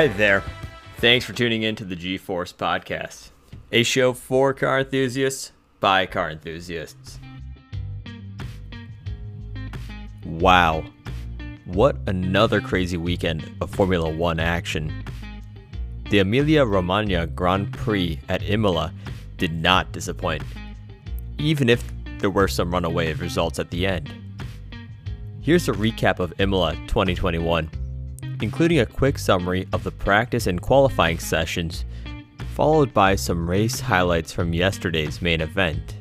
Hi there. Thanks for tuning in to the G Force Podcast, a show for car enthusiasts by car enthusiasts. Wow. What another crazy weekend of Formula One action. The Emilia Romagna Grand Prix at Imola did not disappoint, even if there were some runaway results at the end. Here's a recap of Imola 2021 including a quick summary of the practice and qualifying sessions, followed by some race highlights from yesterday's main event.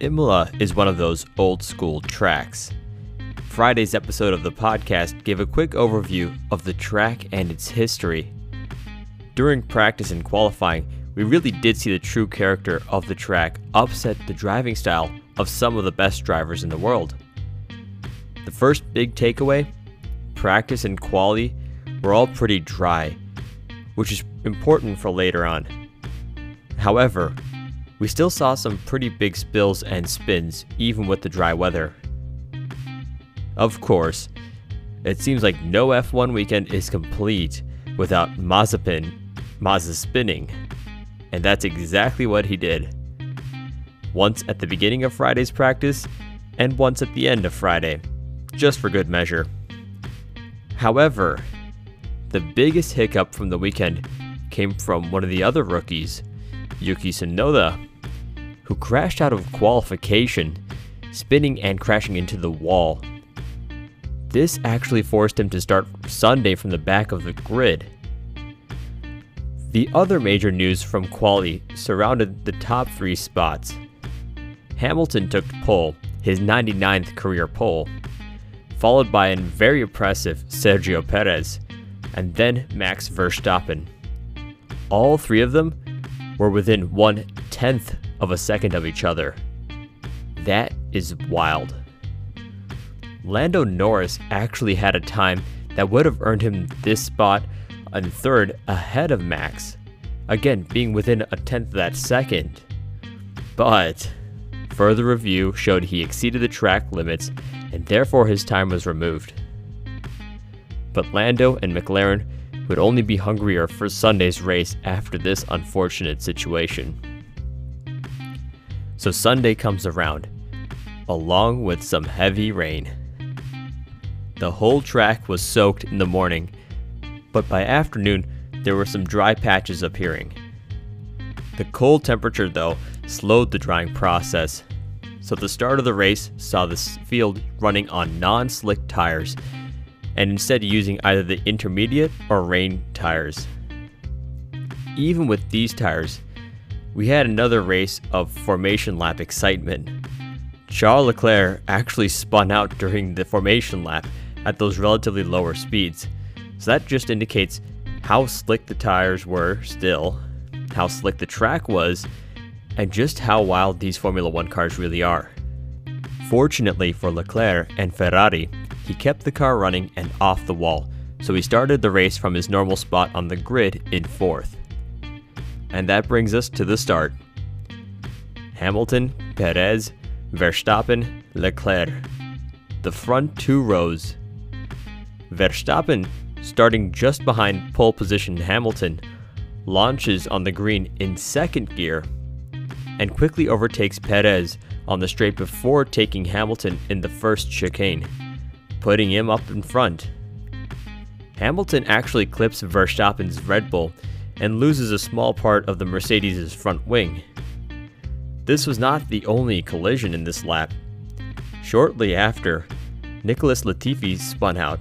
Imola is one of those old school tracks. Friday's episode of the podcast gave a quick overview of the track and its history. During practice and qualifying, we really did see the true character of the track upset the driving style of some of the best drivers in the world. The first big takeaway practice and quality were all pretty dry, which is important for later on. However, we still saw some pretty big spills and spins even with the dry weather. Of course, it seems like no F1 weekend is complete without Mazepin Mazza spinning, and that's exactly what he did. Once at the beginning of Friday's practice, and once at the end of Friday, just for good measure. However, the biggest hiccup from the weekend came from one of the other rookies, Yuki Tsunoda, who crashed out of qualification, spinning and crashing into the wall. This actually forced him to start Sunday from the back of the grid. The other major news from quali surrounded the top three spots. Hamilton took pole, his 99th career pole, followed by a very impressive Sergio Perez, and then Max Verstappen. All three of them were within one tenth of a second of each other. That is wild. Lando Norris actually had a time that would have earned him this spot and third ahead of Max, again being within a tenth of that second. But further review showed he exceeded the track limits and therefore his time was removed. But Lando and McLaren would only be hungrier for Sunday's race after this unfortunate situation. So Sunday comes around, along with some heavy rain. The whole track was soaked in the morning, but by afternoon there were some dry patches appearing. The cold temperature, though, slowed the drying process, so the start of the race saw the field running on non slick tires and instead using either the intermediate or rain tires. Even with these tires, we had another race of formation lap excitement. Charles Leclerc actually spun out during the formation lap at those relatively lower speeds, so that just indicates how slick the tires were still, how slick the track was, and just how wild these Formula One cars really are. Fortunately for Leclerc and Ferrari, he kept the car running and off the wall, so he started the race from his normal spot on the grid in fourth. And that brings us to the start. Hamilton, Perez, Verstappen, Leclerc. The front two rows. Verstappen, starting just behind pole position Hamilton, launches on the green in second gear and quickly overtakes Perez on the straight before taking Hamilton in the first chicane, putting him up in front. Hamilton actually clips Verstappen's Red Bull and loses a small part of the Mercedes' front wing. This was not the only collision in this lap. Shortly after, Nicholas Latifi spun out,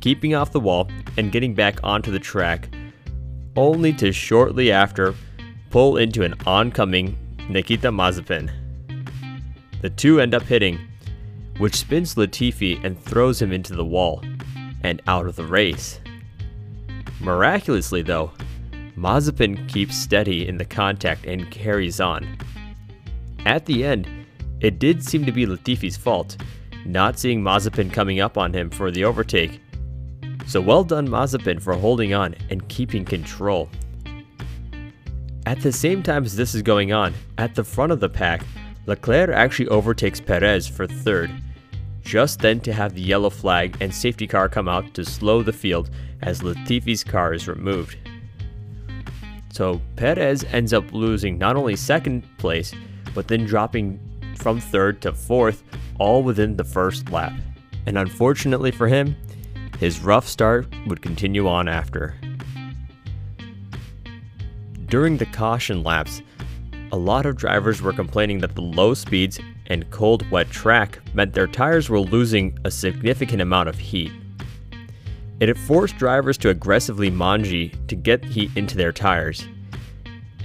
keeping off the wall and getting back onto the track, only to shortly after pull into an oncoming Nikita Mazepin. The two end up hitting, which spins Latifi and throws him into the wall and out of the race. Miraculously, though, Mazepin keeps steady in the contact and carries on. At the end, it did seem to be Latifi's fault, not seeing Mazepin coming up on him for the overtake. So well done, Mazepin, for holding on and keeping control. At the same time as this is going on, at the front of the pack, Leclerc actually overtakes Perez for third, just then to have the yellow flag and safety car come out to slow the field as Latifi's car is removed. So Perez ends up losing not only second place, but then dropping from third to fourth, all within the first lap. And unfortunately for him, his rough start would continue on after. During the caution laps, a lot of drivers were complaining that the low speeds and cold, wet track meant their tires were losing a significant amount of heat. It forced drivers to aggressively manji to get heat into their tires.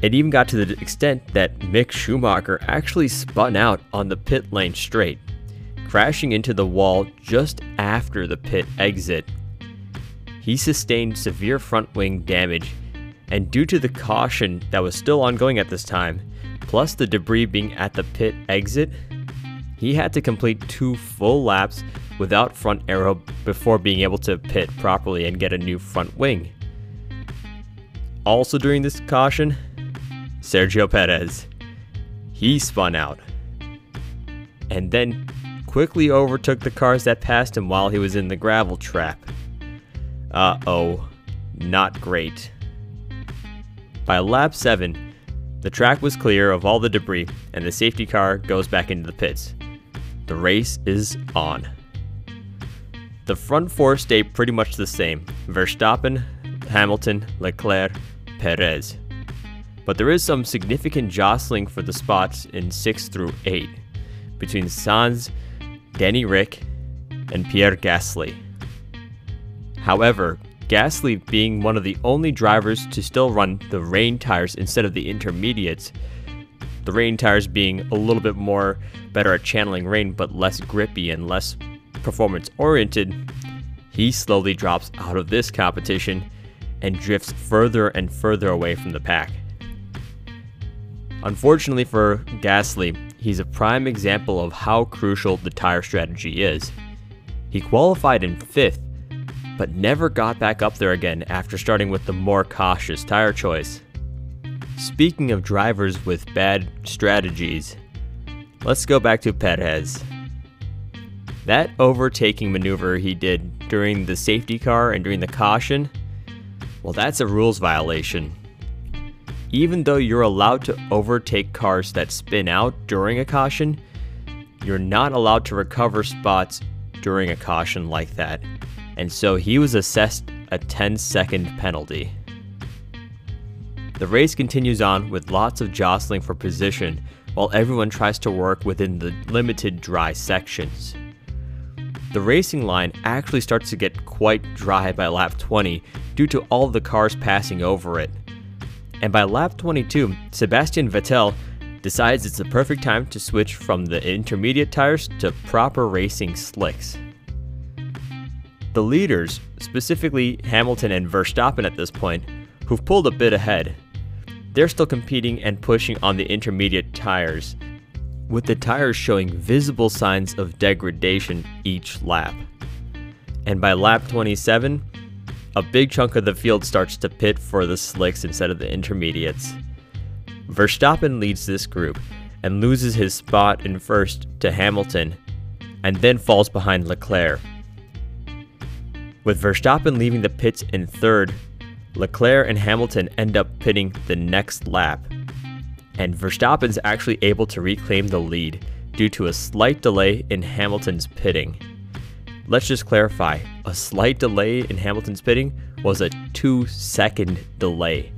It even got to the extent that Mick Schumacher actually spun out on the pit lane straight, crashing into the wall just after the pit exit. He sustained severe front wing damage, and due to the caution that was still ongoing at this time, plus the debris being at the pit exit, he had to complete two full laps without front aero before being able to pit properly and get a new front wing. Also during this caution, Sergio Perez. He spun out and then quickly overtook the cars that passed him while he was in the gravel trap. Uh oh, not great. By lap 7, the track was clear of all the debris and the safety car goes back into the pits. The race is on. The front four stay pretty much the same Verstappen, Hamilton, Leclerc, Perez. But there is some significant jostling for the spots in 6 through 8 between Sainz, Danny Ric, and Pierre Gasly. However, Gasly being one of the only drivers to still run the rain tires instead of the intermediates, the rain tires being a little bit more better at channeling rain but less grippy and less performance oriented, he slowly drops out of this competition and drifts further and further away from the pack. Unfortunately for Gasly, he's a prime example of how crucial the tire strategy is. He qualified in 5th, but never got back up there again after starting with the more cautious tire choice. Speaking of drivers with bad strategies, let's go back to Perez. That overtaking maneuver he did during the safety car and during the caution, well, that's a rules violation. Even though you're allowed to overtake cars that spin out during a caution, you're not allowed to recover spots during a caution like that. And so he was assessed a 10 second penalty. The race continues on with lots of jostling for position while everyone tries to work within the limited dry sections. The racing line actually starts to get quite dry by lap 20 due to all the cars passing over it. And by lap 22, Sebastian Vettel decides it's the perfect time to switch from the intermediate tires to proper racing slicks. The leaders, specifically Hamilton and Verstappen at this point, who've pulled a bit ahead, they're still competing and pushing on the intermediate tires, with the tires showing visible signs of degradation each lap. And by lap 27, a big chunk of the field starts to pit for the slicks instead of the intermediates. Verstappen leads this group and loses his spot in first to Hamilton, and then falls behind Leclerc. With Verstappen leaving the pits in third, Leclerc and Hamilton end up pitting the next lap, and Verstappen's actually able to reclaim the lead due to a slight delay in Hamilton's pitting. Let's just clarify a slight delay in Hamilton's pitting was a two second delay.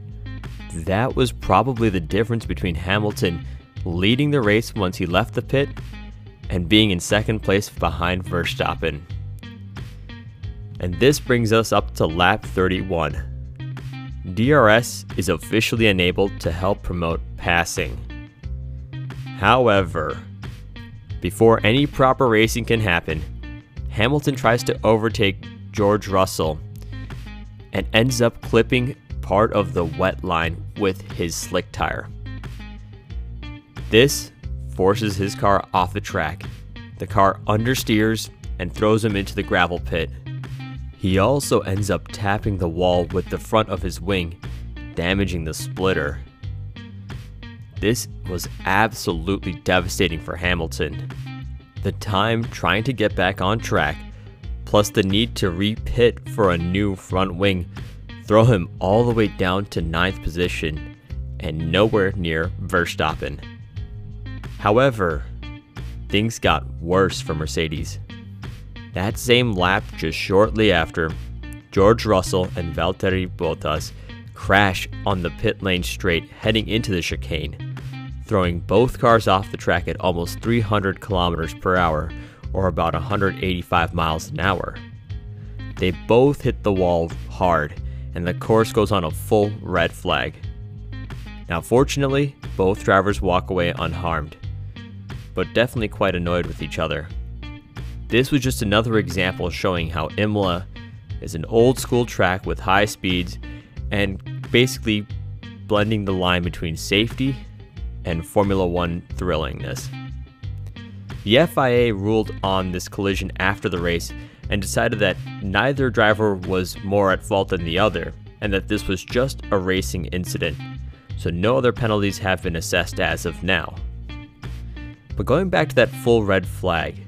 That was probably the difference between Hamilton leading the race once he left the pit and being in second place behind Verstappen. And this brings us up to lap 31. DRS is officially enabled to help promote passing. However, before any proper racing can happen, Hamilton tries to overtake George Russell and ends up clipping part of the wet line with his slick tire. This forces his car off the track. The car understeers and throws him into the gravel pit. He also ends up tapping the wall with the front of his wing, damaging the splitter. This was absolutely devastating for Hamilton. the time trying to get back on track, plus the need to repit for a new front wing, throw him all the way down to ninth position and nowhere near Verstappen. However, things got worse for Mercedes. That same lap, just shortly after, George Russell and Valtteri Bottas crash on the pit lane straight heading into the chicane, throwing both cars off the track at almost 300 kilometers per hour, or about 185 miles an hour. They both hit the wall hard, and the course goes on a full red flag. Now, fortunately, both drivers walk away unharmed, but definitely quite annoyed with each other. This was just another example showing how Imola is an old school track with high speeds and basically blending the line between safety and Formula One thrillingness. The FIA ruled on this collision after the race and decided that neither driver was more at fault than the other, and that this was just a racing incident, so no other penalties have been assessed as of now. But going back to that full red flag,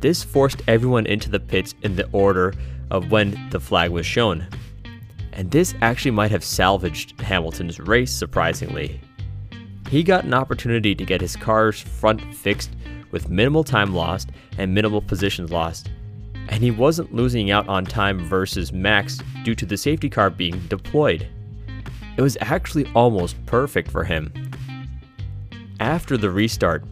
this forced everyone into the pits in the order of when the flag was shown. And this actually might have salvaged Hamilton's race, surprisingly. He got an opportunity to get his car's front fixed with minimal time lost and minimal positions lost, and he wasn't losing out on time versus Max due to the safety car being deployed. It was actually almost perfect for him. After the restart,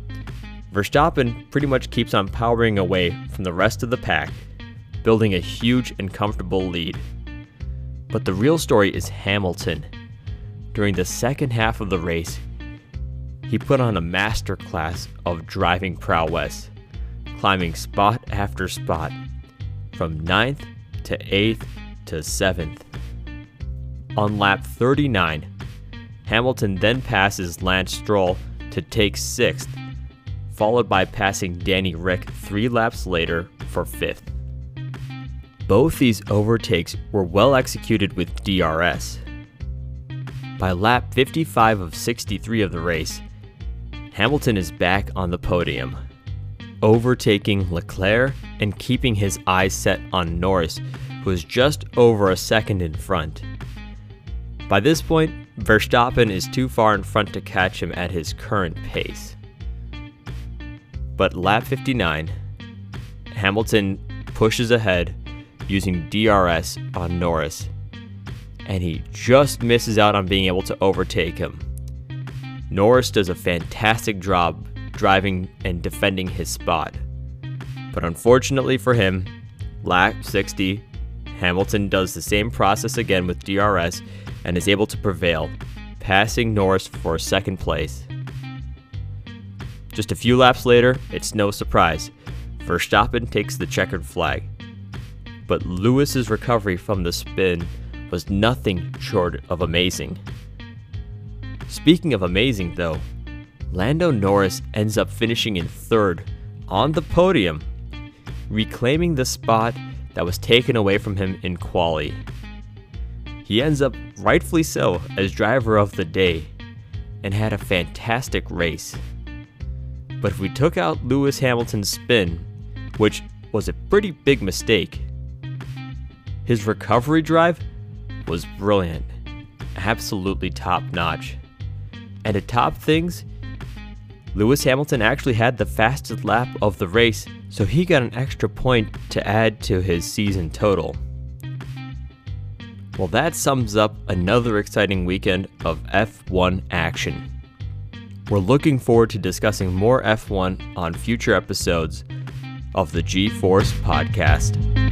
Verstappen pretty much keeps on powering away from the rest of the pack, building a huge and comfortable lead. But the real story is Hamilton. During the second half of the race, he put on a masterclass of driving prowess, climbing spot after spot, from 9th to 8th to 7th. On lap 39, Hamilton then passes Lance Stroll to take 6th, followed by passing Danny Ric three laps later for 5th. Both these overtakes were well executed with DRS. By lap 55 of 63 of the race, Hamilton is back on the podium, overtaking Leclerc and keeping his eyes set on Norris, who is just over a second in front. By this point, Verstappen is too far in front to catch him at his current pace. But lap 59, Hamilton pushes ahead using DRS on Norris, and he just misses out on being able to overtake him. Norris does a fantastic job driving and defending his spot. But unfortunately for him, lap 60, Hamilton does the same process again with DRS and is able to prevail, passing Norris for second place. Just a few laps later, it's no surprise. Verstappen takes the checkered flag. But Lewis's recovery from the spin was nothing short of amazing. Speaking of amazing, though, Lando Norris ends up finishing in third on the podium, reclaiming the spot that was taken away from him in quali. He ends up, rightfully so, as driver of the day and had a fantastic race. But if we took out Lewis Hamilton's spin, which was a pretty big mistake, his recovery drive was brilliant, absolutely top notch. And to top things, Lewis Hamilton actually had the fastest lap of the race, so he got an extra point to add to his season total. Well, that sums up another exciting weekend of F1 action. We're looking forward to discussing more F1 on future episodes of the G Force podcast.